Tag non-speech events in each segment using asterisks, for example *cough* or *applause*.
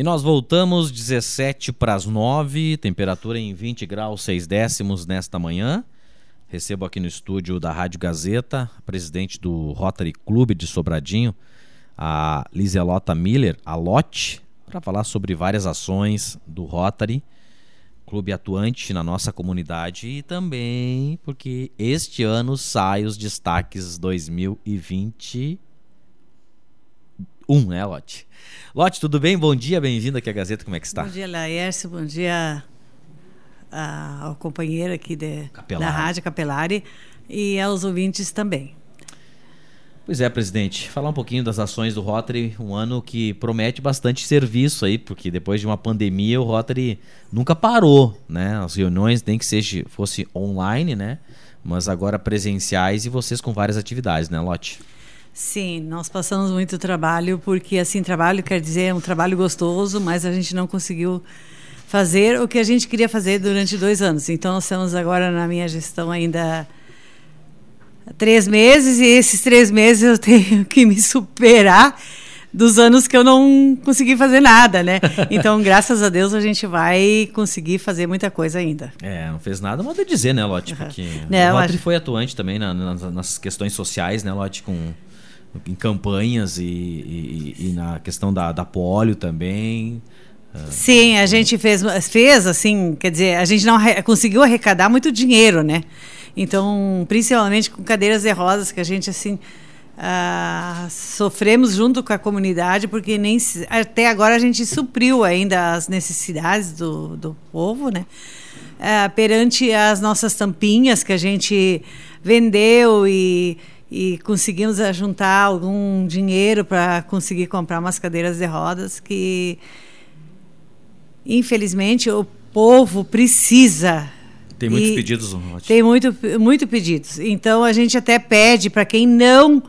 E nós voltamos 17 para as 9, temperatura em 20 graus 6 décimos nesta manhã. Recebo aqui no estúdio da Rádio Gazeta, presidente do Rotary Clube de Sobradinho, a Liselota Miller, a Lotte, para falar sobre várias ações do Rotary, clube atuante na nossa comunidade e também porque este ano sai os destaques 2021, né, Lotte? Lotte, tudo bem? Bom dia, bem-vindo aqui à Gazeta, como é que está? Bom dia, Laércio, bom dia ao companheiro aqui de, da Rádio Capelari e aos ouvintes também. Pois é, presidente. Falar um pouquinho das ações do Rotary, um ano que promete bastante serviço aí, porque depois de uma pandemia o Rotary nunca parou, né? As reuniões nem que seja fosse online, né? Mas agora presenciais e vocês com várias atividades, né, Lote? Sim, nós passamos muito trabalho, porque assim, trabalho quer dizer um trabalho gostoso, mas a gente não conseguiu fazer o que a gente queria fazer durante dois anos. Então, nós estamos agora na minha gestão ainda três meses, e esses três meses eu *laughs* tenho que me superar dos anos que eu não consegui fazer nada, né? *laughs* Então, graças a Deus, a gente vai conseguir fazer muita coisa ainda. É, não fez nada, modo de dizer, né, Lote? Porque uhum. o Rotary foi atuante também na, nas, nas, questões sociais, né, Lote, com em campanhas e, e, e na questão da, da polio também. Sim, a gente fez, fez assim, quer dizer, a gente não conseguiu arrecadar muito dinheiro, né? Então, principalmente com cadeiras de rodas, que a gente assim uh, sofremos junto com a comunidade, porque nem até agora a gente supriu ainda as necessidades do, do povo, né? Uh, perante as nossas tampinhas que a gente vendeu e e conseguimos juntar algum dinheiro para conseguir comprar umas cadeiras de rodas que infelizmente o povo precisa. Tem muitos pedidos tem muito muito pedidos. Então a gente até pede para quem não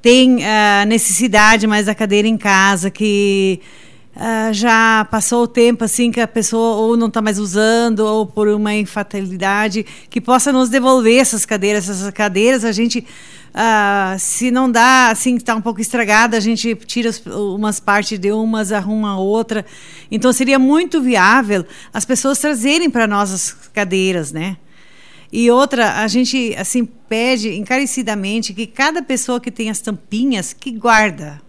tem a necessidade mais da cadeira em casa que Uh, já passou o tempo assim que a pessoa ou não está mais usando ou por uma infatalidade que possa nos devolver essas cadeiras. Essas cadeiras a gente uh, se não dá assim está um pouco estragada a gente tira umas partes de umas arruma outra. Então seria muito viável as pessoas trazerem para nós as cadeiras né? E outra, a gente assim pede encarecidamente que cada pessoa que tem as tampinhas que guarda.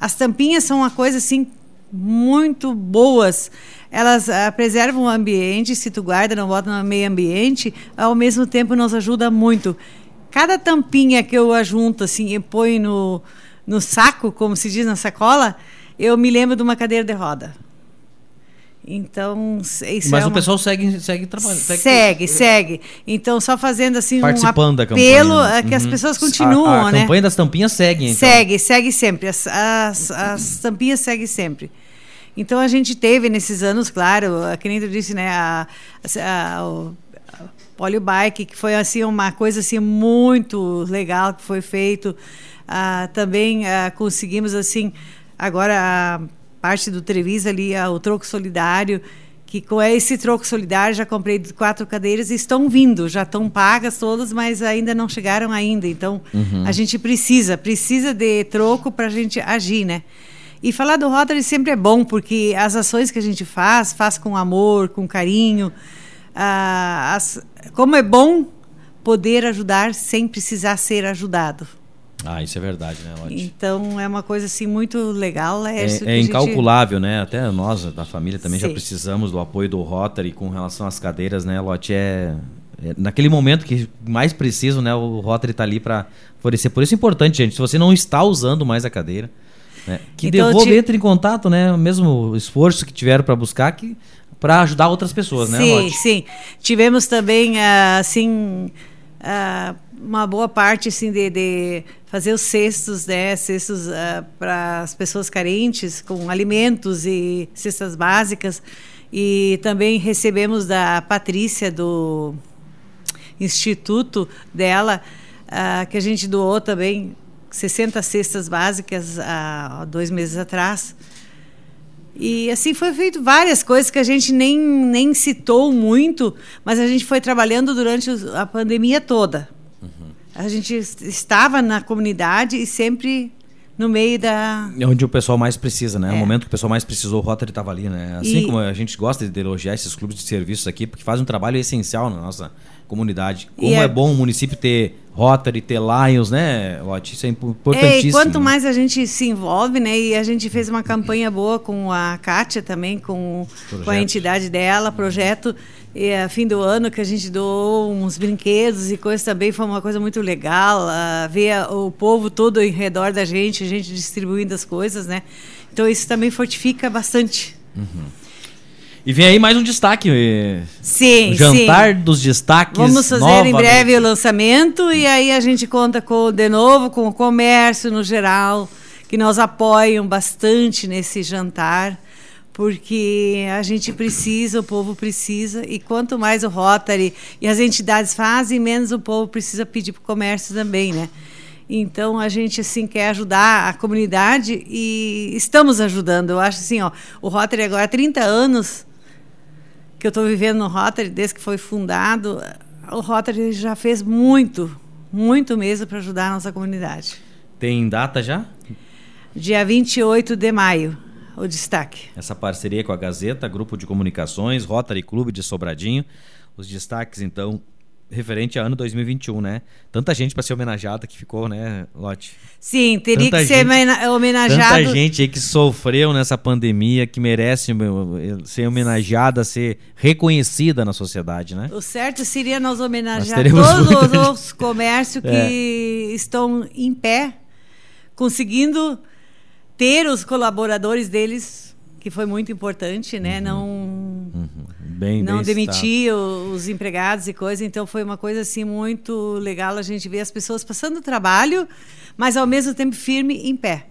As tampinhas são uma coisa assim muito boas. Elas uh, preservam o ambiente, se tu guarda, não bota no meio ambiente, ao mesmo tempo nos ajuda muito. Cada tampinha que eu ajunto assim e ponho no, no saco, como se diz na sacola, eu me lembro de uma cadeira de roda. Então, isso Mas é o uma... pessoal segue, segue trabalhando. Segue, segue, segue, Então, só fazendo assim Participando um da campanha. que uhum. as pessoas continuam, a, a né? A campanha das tampinhas segue, então. Segue, segue sempre. As, as, as tampinhas seguem sempre. Então, a gente teve nesses anos, claro, que nem tu disse, né? A, a, o, Polio Bike, que foi assim uma coisa assim muito legal que foi feito. Ah, também ah, conseguimos assim agora parte do Trevis ali, o troco solidário, que com esse troco solidário já comprei quatro cadeiras e estão vindo, já estão pagas todas, mas ainda não chegaram ainda. Então uhum. a gente precisa, precisa de troco para a gente agir, né? E falar do Rotary sempre é bom, porque as ações que a gente faz, faz com amor, com carinho. Ah, as, como é bom poder ajudar sem precisar ser ajudado. Ah, isso é verdade, né, Lotte? Então é uma coisa assim muito legal. É, é, é incalculável, gente... né? Até nós da família também Sim. já precisamos do apoio do Rotary com relação às cadeiras, né, Lotte? É, é naquele momento que mais preciso, né? O Rotary está ali para oferecer. Por isso é importante, gente. Se você não está usando mais a cadeira, né, que então, devolva, te... entre em contato, né? O mesmo esforço que tiveram para buscar, que para ajudar outras pessoas, né, Sim, sim. Tivemos também, ah, assim. Uh, uma boa parte assim de, de fazer os cestos, né, cestos uh, para as pessoas carentes com alimentos e cestas básicas. E também recebemos da Patrícia do instituto dela uh, que a gente doou também 60 cestas básicas há dois meses atrás. E assim foi feito várias coisas que a gente nem, nem citou muito, mas a gente foi trabalhando durante a pandemia toda. A gente estava na comunidade e sempre no meio da. É onde o pessoal mais precisa, né? É. No momento que o pessoal mais precisou, o Rotary estava ali, né? Assim e... como a gente gosta de elogiar esses clubes de serviços aqui, porque fazem um trabalho essencial na nossa comunidade. Como é... é... bom o município ter Rotary, ter Lions, né, Lotte? Isso é importantíssimo. É, e quanto mais a gente se envolve, né? E a gente fez uma campanha boa com a Kátia também, com, com a entidade dela, projeto. E a fim do ano que a gente doou uns brinquedos e coisas também foi uma coisa muito legal. Uh, ver o povo todo em redor da gente, a gente distribuindo as coisas, né? Então isso também fortifica bastante. Uhum. E vem aí mais um destaque. Sim, o jantar sim. dos destaques. Vamos fazer novamente. em breve o lançamento e aí a gente conta com, de novo com o comércio no geral, que nos apoiam bastante nesse jantar porque a gente precisa, o povo precisa, e quanto mais o Rotary e as entidades fazem, menos o povo precisa pedir para o comércio também, né? Então a gente assim quer ajudar a comunidade e estamos ajudando. Eu acho assim, ó, o Rotary agora há 30 anos que eu estou vivendo no Rotary desde que foi fundado, o Rotary já fez muito, muito mesmo para ajudar a nossa comunidade. Tem data já? Dia 28 de maio o destaque. Essa parceria com a Gazeta, Grupo de Comunicações, Rotary Clube de Sobradinho. Os destaques, então, referente ao ano 2021, né? Tanta gente para ser homenageada que ficou, né, Lote? Sim, teria tanta que ser homenageado. Tanta gente aí que sofreu nessa pandemia, que merece ser homenageada, ser reconhecida na sociedade, né? O certo seria nós homenagear nós todos os comércios que é. estão em pé, conseguindo ter os colaboradores deles, que foi muito importante, né? Uhum. Não. Bem, não bem demitir os empregados e coisa. Então foi uma coisa assim muito legal a gente ver as pessoas passando trabalho, mas ao mesmo tempo firme em pé.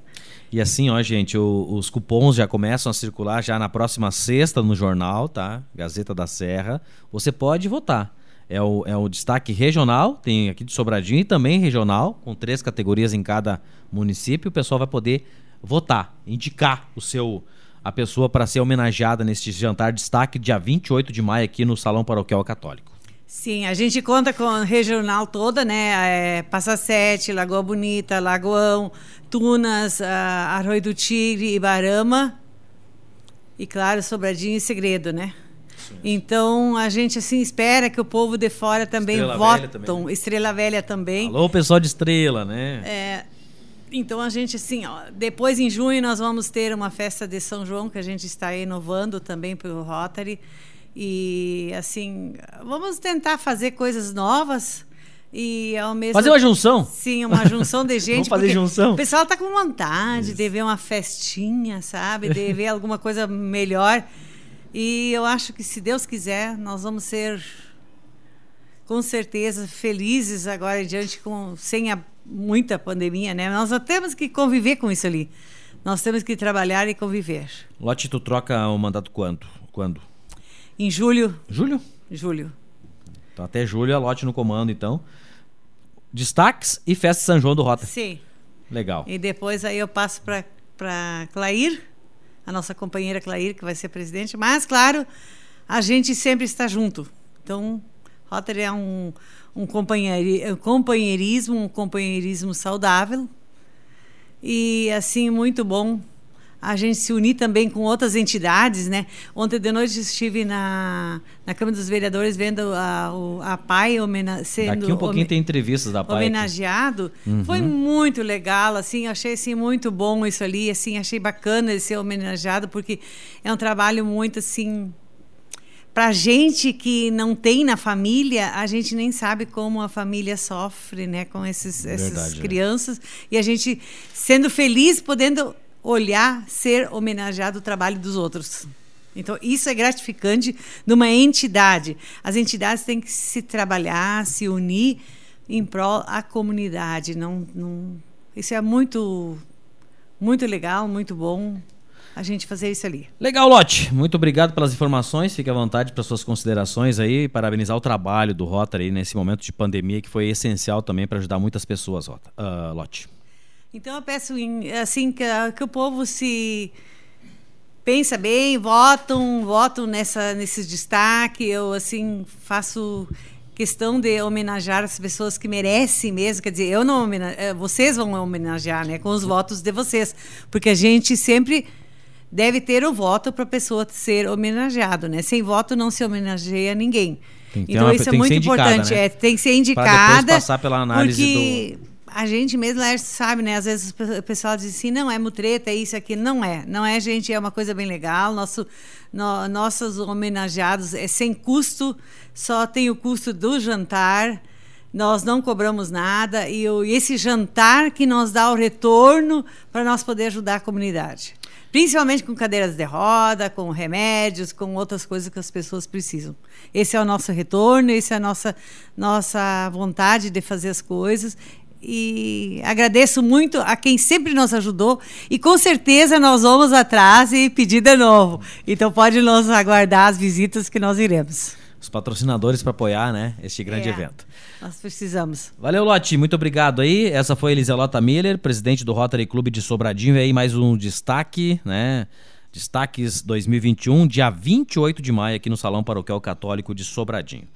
E assim, ó, gente, o, os cupons já começam a circular já na próxima sexta no jornal, tá? Gazeta da Serra. Você pode votar. É o, é o destaque regional, tem aqui de Sobradinho e também regional, com três categorias em cada município. O pessoal vai poder votar, indicar o seu a pessoa para ser homenageada neste jantar destaque dia 28 de maio aqui no Salão Paroquial Católico. Sim, a gente conta com a regional toda, né? É, Passa Sete, Lagoa Bonita, Lagoão, Tunas, Arroio do Tigre, Ibarama e, claro, Sobradinho e Segredo, né? Então a gente assim espera que o povo de fora também Estrela. Velha também, né? Estrela Velha também. Alô, pessoal de Estrela, né? É, então a gente assim, ó, depois em junho nós vamos ter uma festa de São João que a gente está inovando também para o Rotary. E assim vamos tentar fazer coisas novas e ao mesmo fazer uma junção? Sim uma junção de *laughs* gente vamos fazer junção? o pessoal está com vontade Isso. de ver uma festinha sabe? De *laughs* ver alguma coisa melhor. E eu acho que se Deus quiser nós vamos ser com certeza felizes agora adiante com sem a muita pandemia, né? Nós temos que conviver com isso ali. Nós temos que trabalhar e conviver. Lote, tu troca o mandato quando? Quando? Em julho. Julho? Julho. Então até julho a Lote no comando, então. Destaques e festa de São João do Rota. Sim. Legal. E depois aí eu passo para Clair, a nossa companheira Clair, que vai ser presidente. Mas, claro, a gente sempre está junto. Então, Rotary é um, um companheirismo, um companheirismo saudável. E assim, muito bom a gente se unir também com outras entidades, né? Ontem de noite estive na, na Câmara dos Vereadores vendo a, a PAI homena sendo Daqui um pouquinho tem entrevistas da PAI. Homenageado. Uhum. Foi muito legal, assim, achei assim muito bom isso ali, assim, achei bacana ele ser homenageado porque é um trabalho muito assim para gente que não tem na família, a gente nem sabe como a família sofre, né, com esses, essas né? crianças. Né? E a gente sendo feliz, podendo olhar, ser homenageado o trabalho dos outros. Então, isso é gratificante numa entidade. As entidades têm que se trabalhar, se unir em prol da comunidade. Não, não, isso é muito, muito legal, muito bom a gente fazer isso ali. Legal, Lote. Muito obrigado pelas informações. Fique à vontade para suas considerações aí. Parabenizar o trabalho do Rotary nesse momento de pandemia que foi essencial também para ajudar muitas pessoas, Rota, uh, Lote. Então eu peço assim que, que o povo se pensa bem, votam, votam nessa nesses destaques. Eu assim faço questão de homenagear as pessoas que merecem mesmo, quer dizer, eu não eh, vocês vão homenagear, né, com os votos de vocês, porque a gente sempre deve ter o voto para a pessoa ser homenageado, né? Sem voto não se homenageia ninguém. então uma, isso é muito importante, né? é, tem que ser indicada. Depois passar pela análise porque... do a gente mesmo sabe, né? Às vezes o pessoal diz assim, não, é mutreta, é isso, aqui. Não é. Não é, gente, é uma coisa bem legal. Nosso, no, nossos homenageados é sem custo, só tem o custo do jantar. Nós não cobramos nada e, e esse jantar que nos dá o retorno para nós poder ajudar a comunidade. Principalmente com cadeiras de roda, com remédios, com outras coisas que as pessoas precisam. Esse é o nosso retorno, essa é a nossa, nossa vontade de fazer as coisas e agradeço muito a quem sempre nos ajudou e com certeza nós vamos atrás e pedir de novo. Então pode nos aguardar as visitas que nós iremos. Os patrocinadores para apoiar, né, este grande é, evento. Nós precisamos. Valeu, Lote, muito obrigado aí. Essa foi Eliselota Miller, presidente do Rotary Clube de Sobradinho, e aí mais um destaque, né? Destaques 2021, dia 28 de maio aqui no Salão Paroquial Católico de Sobradinho.